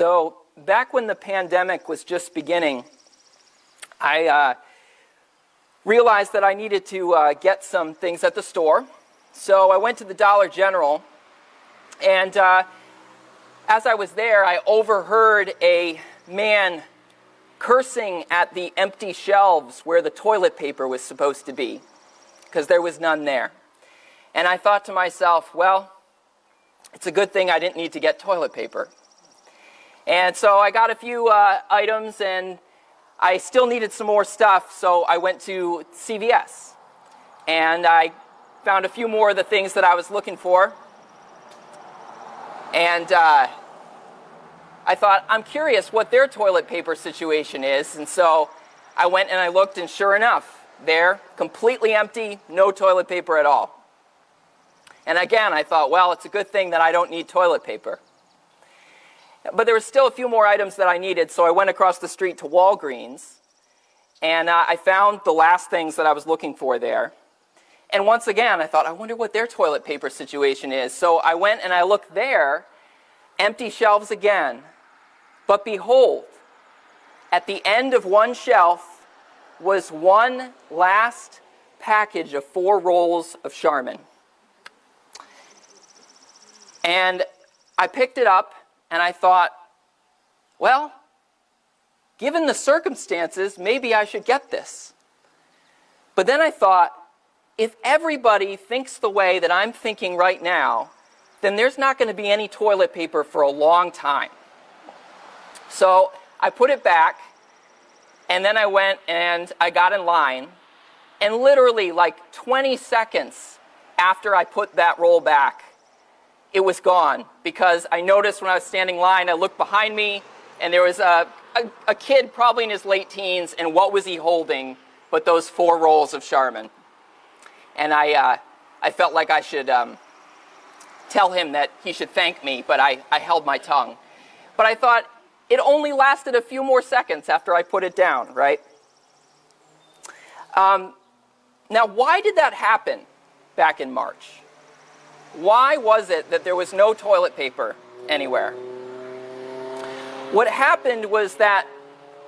So, back when the pandemic was just beginning, I uh, realized that I needed to uh, get some things at the store. So, I went to the Dollar General, and uh, as I was there, I overheard a man cursing at the empty shelves where the toilet paper was supposed to be, because there was none there. And I thought to myself, well, it's a good thing I didn't need to get toilet paper. And so I got a few uh, items and I still needed some more stuff, so I went to CVS. And I found a few more of the things that I was looking for. And uh, I thought, I'm curious what their toilet paper situation is. And so I went and I looked, and sure enough, they're completely empty, no toilet paper at all. And again, I thought, well, it's a good thing that I don't need toilet paper. But there were still a few more items that I needed, so I went across the street to Walgreens, and uh, I found the last things that I was looking for there. And once again, I thought, I wonder what their toilet paper situation is. So I went and I looked there, empty shelves again. But behold, at the end of one shelf was one last package of four rolls of Charmin. And I picked it up and I thought, well, given the circumstances, maybe I should get this. But then I thought, if everybody thinks the way that I'm thinking right now, then there's not going to be any toilet paper for a long time. So I put it back, and then I went and I got in line, and literally like 20 seconds after I put that roll back, it was gone because I noticed when I was standing in line, I looked behind me and there was a, a, a, kid probably in his late teens, and what was he holding but those four rolls of Charmin? And I, uh, I felt like I should um, tell him that he should thank me, but I, I held my tongue. But I thought it only lasted a few more seconds after I put it down, right? Um, now, why did that happen back in March? Why was it that there was no toilet paper anywhere? What happened was that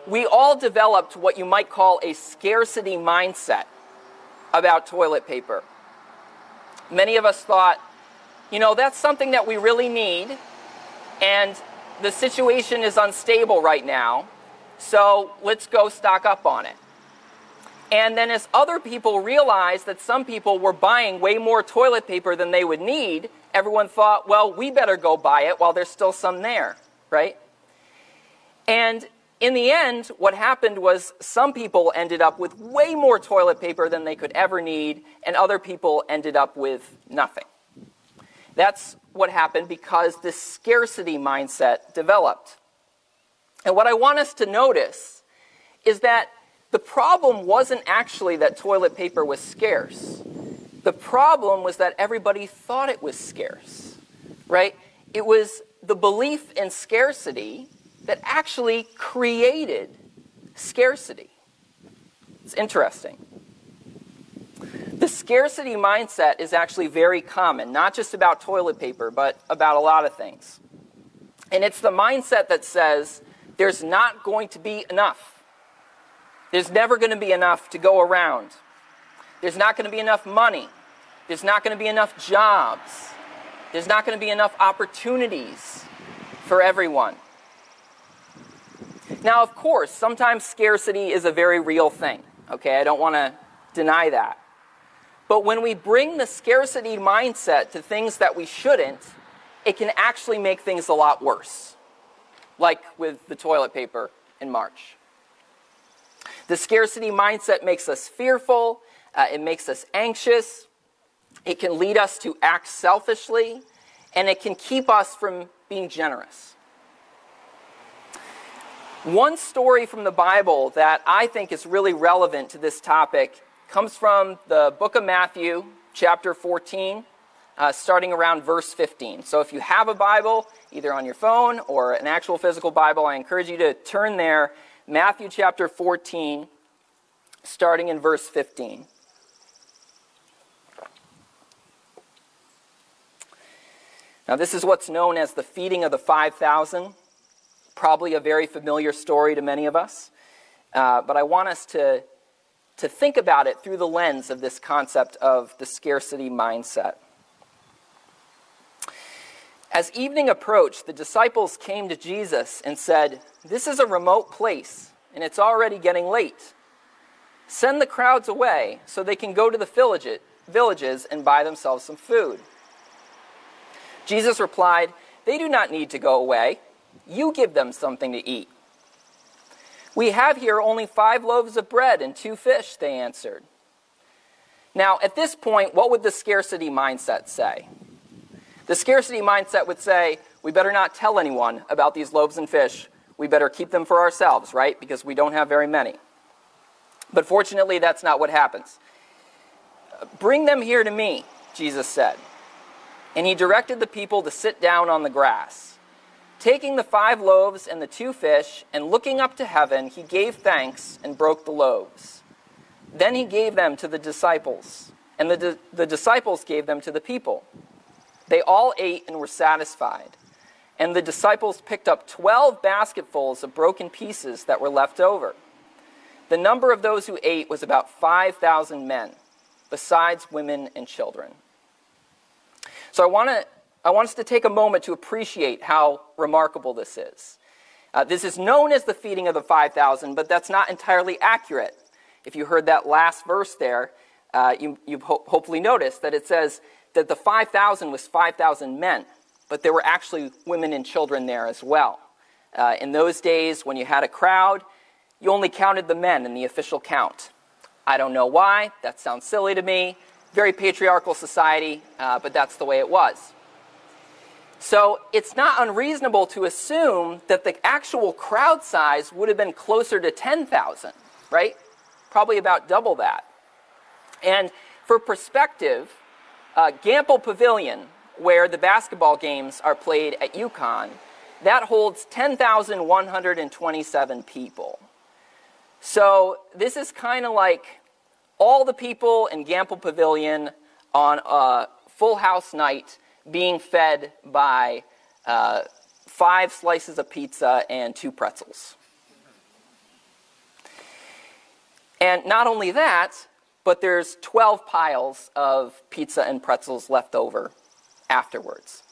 we all developed what you might call a scarcity mindset about toilet paper. Many of us thought, you know, that's something that we really need, and the situation is unstable right now, so let's go stock up on it. And then, as other people realized that some people were buying way more toilet paper than they would need, everyone thought, well, we better go buy it while there's still some there, right? And in the end, what happened was some people ended up with way more toilet paper than they could ever need, and other people ended up with nothing. That's what happened because this scarcity mindset developed. And what I want us to notice is that the problem wasn't actually that toilet paper was scarce. The problem was that everybody thought it was scarce, right? It was the belief in scarcity that actually created scarcity. It's interesting. The scarcity mindset is actually very common, not just about toilet paper, but about a lot of things. And it's the mindset that says there's not going to be enough. There's never going to be enough to go around. There's not going to be enough money. There's not going to be enough jobs. There's not going to be enough opportunities for everyone. Now, of course, sometimes scarcity is a very real thing. Okay, I don't want to deny that. But when we bring the scarcity mindset to things that we shouldn't, it can actually make things a lot worse, like with the toilet paper in March. The scarcity mindset makes us fearful, uh, it makes us anxious, it can lead us to act selfishly, and it can keep us from being generous. One story from the Bible that I think is really relevant to this topic comes from the book of Matthew, chapter 14, uh, starting around verse 15. So if you have a Bible, either on your phone or an actual physical Bible, I encourage you to turn there Matthew chapter 14, starting in verse 15. Now, this is what's known as the feeding of the 5,000. probably a very familiar story to many of us, uh, but I want us to, to think about it through the lens of this concept of the scarcity mindset. As evening approached, the disciples came to Jesus and said, This is a remote place, and it's already getting late. Send the crowds away so they can go to the villages and buy themselves some food. Jesus replied, They do not need to go away. You give them something to eat. We have here only five loaves of bread and two fish, they answered. Now, at this point, what would the scarcity mindset say? The scarcity mindset would say, we better not tell anyone about these loaves and fish. We better keep them for ourselves, right? Because we don't have very many. But fortunately, that's not what happens. Bring them here to me, Jesus said. And he directed the people to sit down on the grass. Taking the five loaves and the two fish, and looking up to heaven, he gave thanks and broke the loaves. Then he gave them to the disciples, and the, the disciples gave them to the people. They all ate and were satisfied. And the disciples picked up 12 basketfuls of broken pieces that were left over. The number of those who ate was about 5,000 men, besides women and children. So I want, to, I want us to take a moment to appreciate how remarkable this is. Uh, this is known as the feeding of the 5,000, but that's not entirely accurate. If you heard that last verse there, uh, you, you ho- hopefully noticed that it says that the 5,000 was 5,000 men, but there were actually women and children there as well. Uh, in those days, when you had a crowd, you only counted the men in the official count. I don't know why. That sounds silly to me. Very patriarchal society, uh, but that's the way it was. So it's not unreasonable to assume that the actual crowd size would have been closer to 10,000, right? Probably about double that. And for perspective, uh, Gampel Pavilion, where the basketball games are played at UConn, that holds 10,127 people. So this is kind of like all the people in Gampel Pavilion on a full house night being fed by uh, five slices of pizza and two pretzels. And not only that, but there's 12 piles of pizza and pretzels left over afterwards.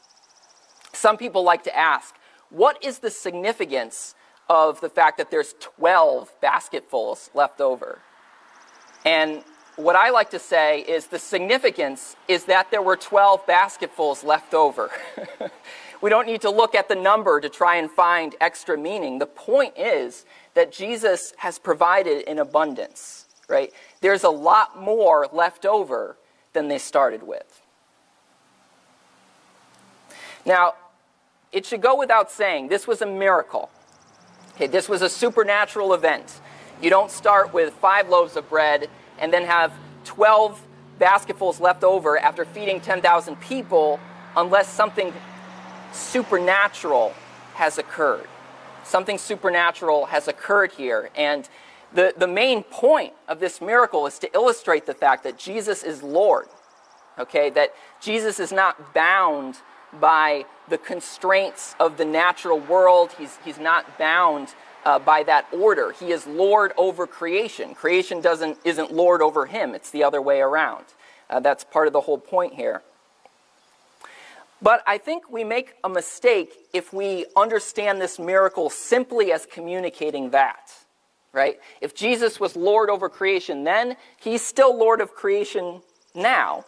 Some people like to ask, what is the significance of the fact that there's 12 basketfuls left over? And what I like to say is the significance is that there were 12 basketfuls left over. we don't need to look at the number to try and find extra meaning. The point is that Jesus has provided in abundance, right? there's a lot more left over than they started with. Now, it should go without saying, this was a miracle. Okay, this was a supernatural event. You don't start with five loaves of bread and then have 12 basketfuls left over after feeding 10,000 people unless something supernatural has occurred. Something supernatural has occurred here. And the, the main point of this miracle is to illustrate the fact that Jesus is Lord. Okay, that Jesus is not bound by the constraints of the natural world. He's, he's not bound uh, by that order. He is Lord over creation. Creation doesn't, isn't Lord over him, it's the other way around. Uh, that's part of the whole point here. But I think we make a mistake if we understand this miracle simply as communicating that right? If Jesus was Lord over creation then, he's still Lord of creation now.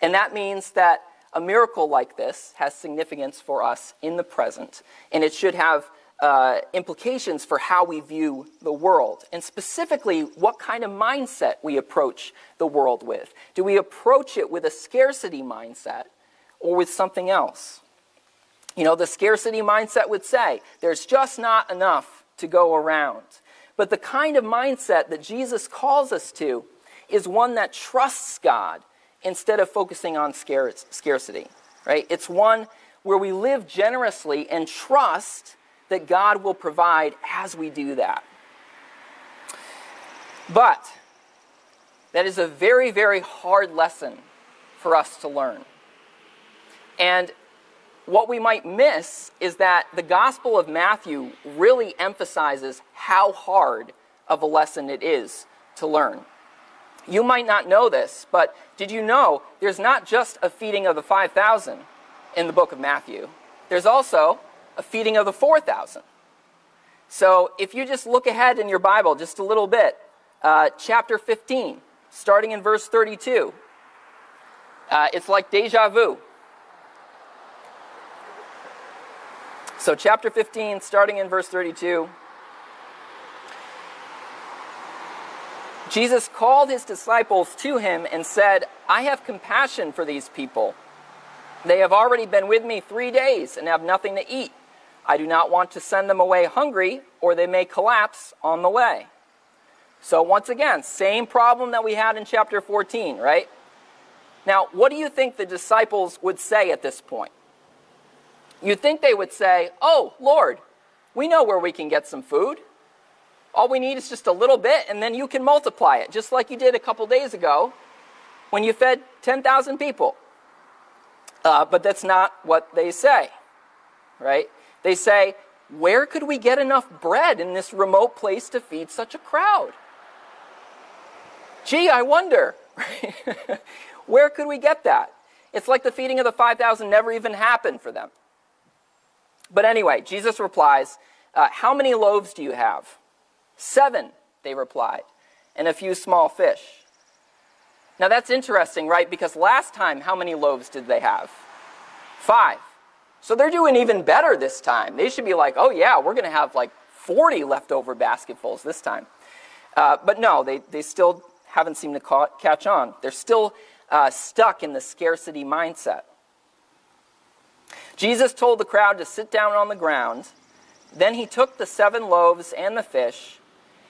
And that means that a miracle like this has significance for us in the present, and it should have uh, implications for how we view the world, and specifically what kind of mindset we approach the world with. Do we approach it with a scarcity mindset or with something else? You know, the scarcity mindset would say there's just not enough to go around. But the kind of mindset that Jesus calls us to is one that trusts God instead of focusing on scarcity, right? It's one where we live generously and trust that God will provide as we do that. But that is a very, very hard lesson for us to learn. And what we might miss is that the Gospel of Matthew really emphasizes how hard of a lesson it is to learn. You might not know this, but did you know there's not just a feeding of the 5,000 in the book of Matthew? There's also a feeding of the 4,000. So if you just look ahead in your Bible just a little bit, uh, chapter 15, starting in verse 32, uh, it's like deja vu. So, chapter 15, starting in verse 32. Jesus called his disciples to him and said, I have compassion for these people. They have already been with me three days and have nothing to eat. I do not want to send them away hungry, or they may collapse on the way. So, once again, same problem that we had in chapter 14, right? Now, what do you think the disciples would say at this point? You'd think they would say, Oh, Lord, we know where we can get some food. All we need is just a little bit, and then you can multiply it, just like you did a couple days ago when you fed 10,000 people. Uh, but that's not what they say, right? They say, Where could we get enough bread in this remote place to feed such a crowd? Gee, I wonder. Where could we get that? It's like the feeding of the 5,000 never even happened for them. But anyway, Jesus replies, uh, How many loaves do you have? Seven, they replied, and a few small fish. Now that's interesting, right? Because last time, how many loaves did they have? Five. So they're doing even better this time. They should be like, oh yeah, we're going to have like 40 leftover basketfuls this time. Uh, but no, they, they still haven't seemed to ca- catch on. They're still uh, stuck in the scarcity mindset. Jesus told the crowd to sit down on the ground. Then he took the seven loaves and the fish,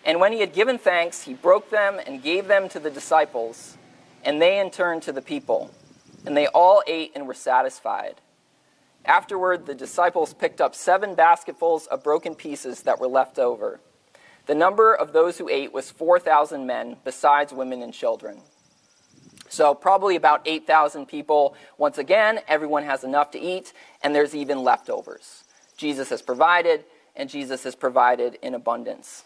and when he had given thanks, he broke them and gave them to the disciples, and they in turn to the people. And they all ate and were satisfied. Afterward, the disciples picked up seven basketfuls of broken pieces that were left over. The number of those who ate was 4,000 men, besides women and children. So, probably about 8,000 people. Once again, everyone has enough to eat, and there's even leftovers. Jesus has provided, and Jesus has provided in abundance.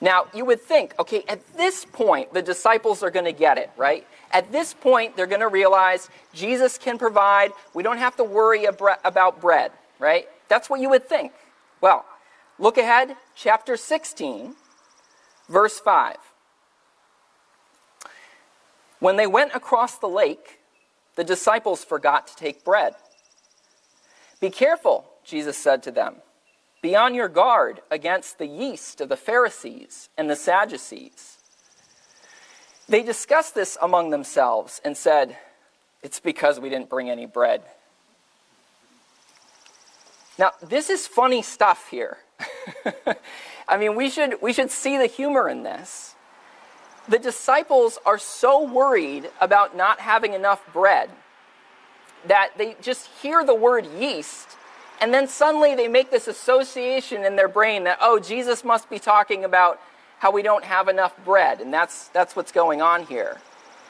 Now, you would think, okay, at this point, the disciples are going to get it, right? At this point, they're going to realize Jesus can provide. We don't have to worry about bread, right? That's what you would think. Well, look ahead, chapter 16, verse 5. When they went across the lake, the disciples forgot to take bread. Be careful, Jesus said to them. Be on your guard against the yeast of the Pharisees and the Sadducees. They discussed this among themselves and said, It's because we didn't bring any bread. Now, this is funny stuff here. I mean, we should, we should see the humor in this the disciples are so worried about not having enough bread that they just hear the word yeast and then suddenly they make this association in their brain that oh jesus must be talking about how we don't have enough bread and that's that's what's going on here.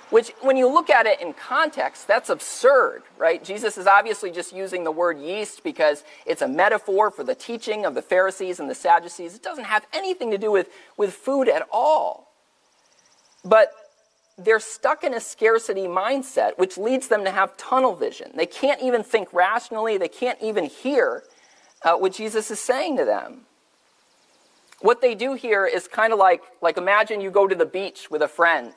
Which when you look at it in context that's absurd right? Jesus is obviously just using the word yeast because it's a metaphor for the teaching of the pharisees and the sadducees. It doesn't have anything to do with with food at all but they're stuck in a scarcity mindset, which leads them to have tunnel vision. They can't even think rationally, they can't even hear uh, what Jesus is saying to them. What they do here is kind of like, like imagine you go to the beach with a friend,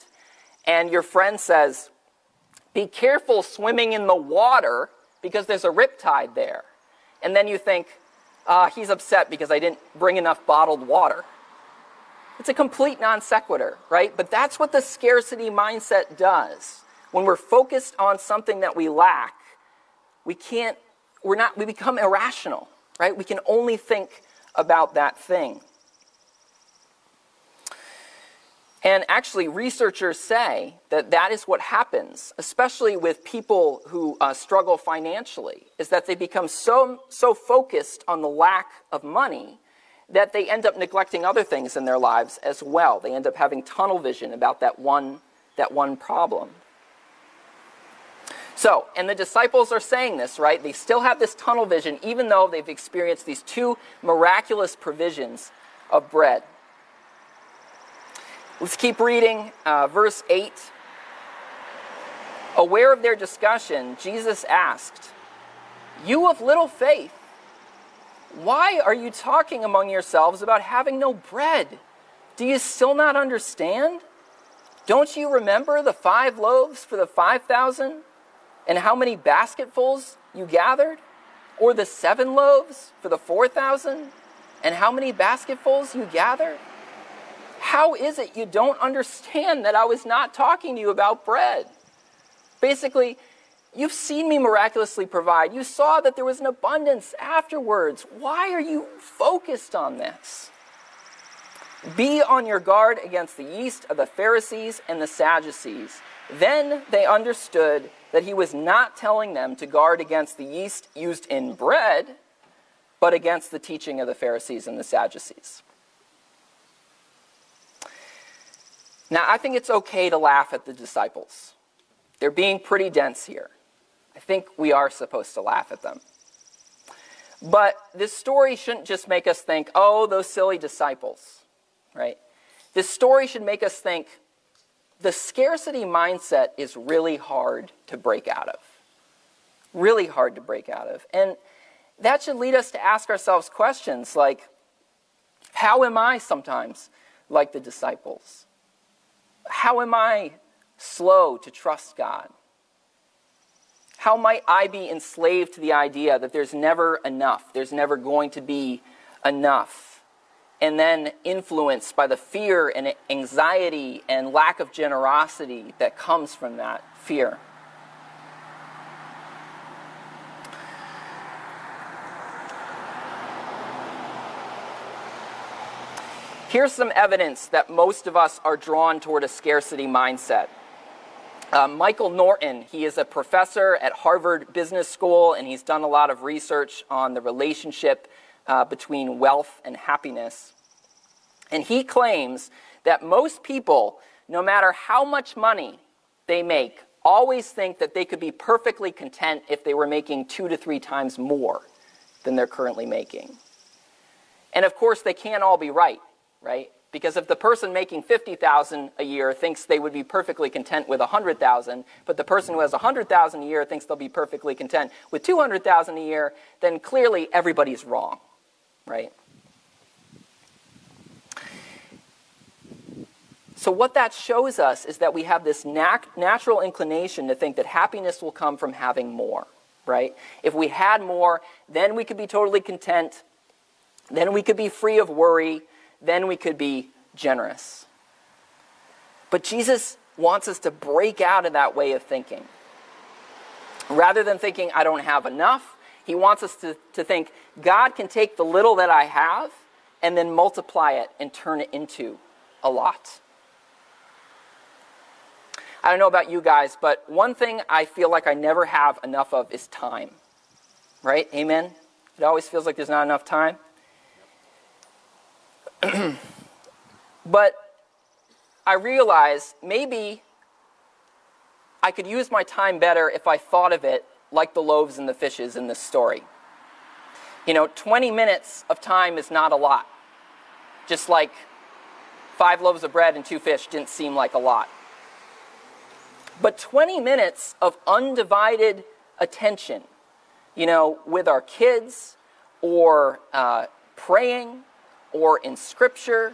and your friend says, Be careful swimming in the water because there's a riptide there. And then you think, uh, He's upset because I didn't bring enough bottled water. It's a complete non sequitur, right? But that's what the scarcity mindset does. When we're focused on something that we lack, we can't, we're not, we become irrational, right? We can only think about that thing. And actually, researchers say that that is what happens, especially with people who uh, struggle financially, is that they become so, so focused on the lack of money that they end up neglecting other things in their lives as well. They end up having tunnel vision about that one, that one problem. So, and the disciples are saying this, right? They still have this tunnel vision, even though they've experienced these two miraculous provisions of bread. Let's keep reading uh, verse 8. Aware of their discussion, Jesus asked, You of little faith, why are you talking among yourselves about having no bread? Do you still not understand? Don't you remember the five loaves for the 5,000 and how many basketfuls you gathered? Or the seven loaves for the 4,000 and how many basketfuls you gathered? How is it you don't understand that I was not talking to you about bread? Basically, you've seen me miraculously provide. You saw that there was an abundance afterwards. Why are you focused on this? Be on your guard against the yeast of the Pharisees and the Sadducees. Then they understood that he was not telling them to guard against the yeast used in bread, but against the teaching of the Pharisees and the Sadducees. Now, I think it's okay to laugh at the disciples. They're being pretty dense here. I think we are supposed to laugh at them. But this story shouldn't just make us think, oh, those silly disciples, right? This story should make us think the scarcity mindset is really hard to break out of. Really hard to break out of. And that should lead us to ask ourselves questions like, how am I sometimes like the disciples? How am I slow to trust God? How might I be enslaved to the idea that there's never enough, there's never going to be enough, and then influenced by the fear and anxiety and lack of generosity that comes from that fear? Here's some evidence that most of us are drawn toward a scarcity mindset. Uh, Michael Norton, he is a professor at Harvard Business School, and he's done a lot of research on the relationship uh, between wealth and happiness. And he claims that most people, no matter how much money they make, always think that they could be perfectly content if they were making two to three times more than they're currently making. And of course, they can't all be right right? Because if the person making 50,000 a year thinks they would be perfectly content with 100,000, but the person who has 100,000 a year thinks they'll be perfectly content with 200,000 a year, then clearly everybody's wrong, right? So, what that shows us is that we have this nat- natural inclination to think that happiness will come from having more, right? If we had more, then we could be totally content, then we could be free of worry, then we could be generous. But Jesus wants us to break out of that way of thinking. Rather than thinking, I don't have enough, he wants us to, to think, God can take the little that I have and then multiply it and turn it into a lot. I don't know about you guys, but one thing I feel like I never have enough of is time. Right? Amen? It always feels like there's not enough time. but I realized maybe I could use my time better if I thought of it like the loaves and the fishes in this story. You know, 20 minutes of time is not a lot. Just like five loaves of bread and two fish didn't seem like a lot. But 20 minutes of undivided attention, you know, with our kids or uh, praying or in scripture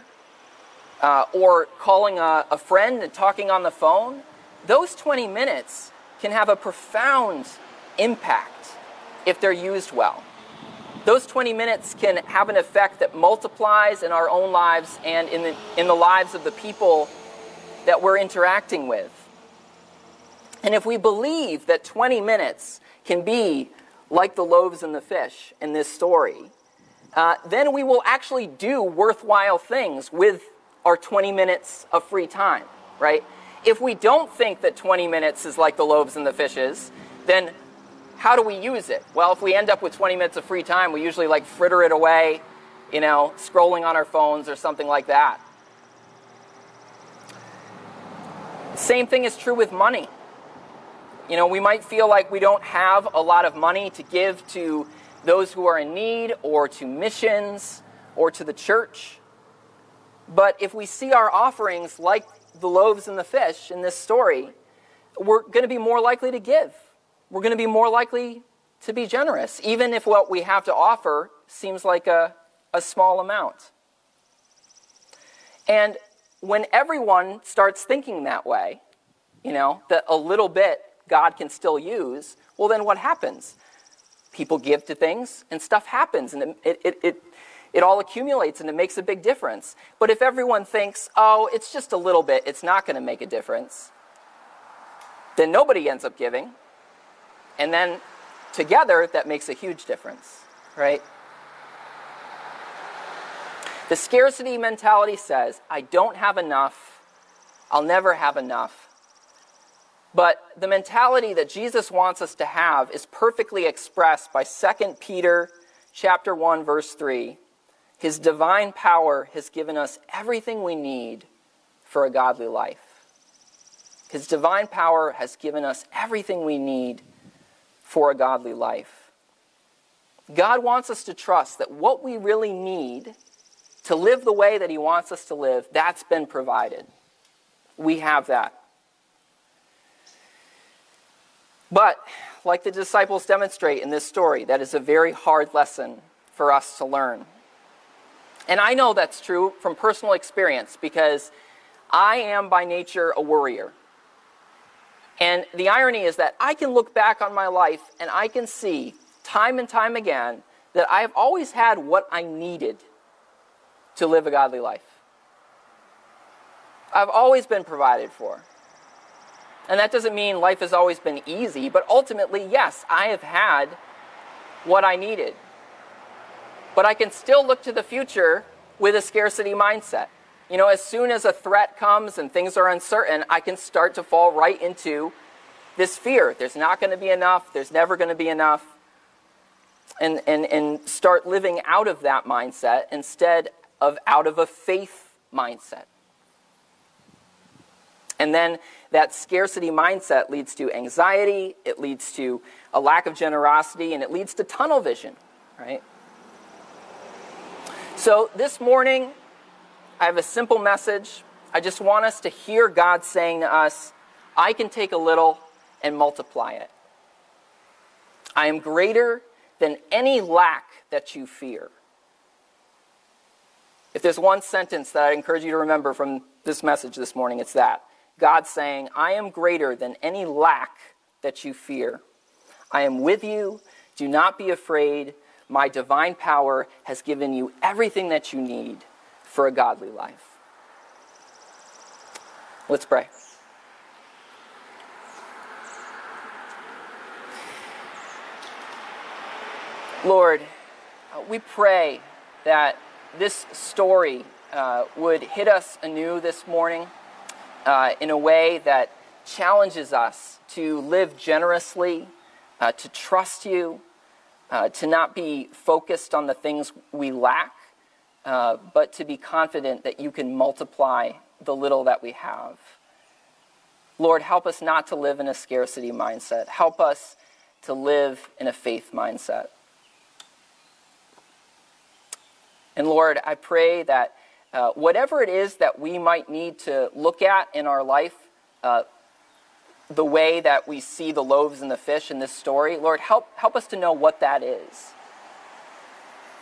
uh, or calling a, a friend and talking on the phone, those 20 minutes can have a profound impact if they're used well. Those 20 minutes can have an effect that multiplies in our own lives and in the, in the lives of the people that we're interacting with. And if we believe that 20 minutes can be like the loaves and the fish in this story, uh, then we will actually do worthwhile things with our 20 minutes of free time, right? If we don't think that 20 minutes is like the loaves and the fishes, then how do we use it? Well, if we end up with 20 minutes of free time, we usually like fritter it away, you know, scrolling on our phones or something like that. Same thing is true with money. You know, we might feel like we don't have a lot of money to give to those who are in need or to missions or to the church. But if we see our offerings like the loaves and the fish in this story, we're going to be more likely to give. We're going to be more likely to be generous, even if what we have to offer seems like a, a small amount. And when everyone starts thinking that way, you know, that a little bit God can still use, well, then what happens? People give to things and stuff happens, and it, it, it, it all accumulates and it makes a big difference. But if everyone thinks, oh, it's just a little bit, it's not going to make a difference, then nobody ends up giving. And then together, that makes a huge difference, right? The scarcity mentality says, I don't have enough, I'll never have enough. But the mentality that Jesus wants us to have is perfectly expressed by 2 Peter chapter 1 verse 3 his divine power has given us everything we need for a godly life. His divine power has given us everything we need for a godly life. God wants us to trust that what we really need to live the way that He wants us to live, that's been provided. We have that. But, like the disciples demonstrate in this story, that is a very hard lesson for us to learn. And I know that's true from personal experience because I am by nature a worrier. And the irony is that I can look back on my life and I can see time and time again that I have always had what I needed to live a godly life. I've always been provided for. And that doesn't mean life has always been easy, but ultimately, yes, I have had what I needed. But I can still look to the future with a scarcity mindset. You know, as soon as a threat comes and things are uncertain, I can start to fall right into this fear. There's not going to be enough, there's never going to be enough. And, and, and start living out of that mindset instead of out of a faith mindset. And then that scarcity mindset leads to anxiety, it leads to a lack of generosity, and it leads to tunnel vision, right? So this morning, I have a simple message. I just want us to hear God saying to us, I can take a little and multiply it. I am greater than any lack that you fear. If there's one sentence that I encourage you to remember from this message this morning, it's that. God saying, I am greater than any lack that you fear. I am with you. Do not be afraid my divine power has given you everything that you need for a godly life. Let's pray. Lord, uh, we pray that this story uh, would hit us anew this morning uh, in a way that challenges us to live generously, uh, to trust you, uh, to not be focused on the things we lack, uh, but to be confident that you can multiply the little that we have. Lord, help us not to live in a scarcity mindset. Help us to live in a faith mindset. And Lord, I pray that uh, whatever it is that we might need to look at in our life, uh, the way that we see the loaves and the fish in this story. Lord, help, help us to know what that is.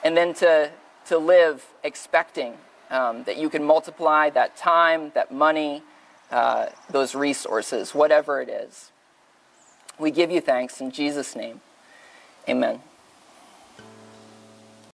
And then to, to live expecting um, that you can multiply that time, that money, uh, those resources, whatever it is. We give you thanks in Jesus' name. Amen.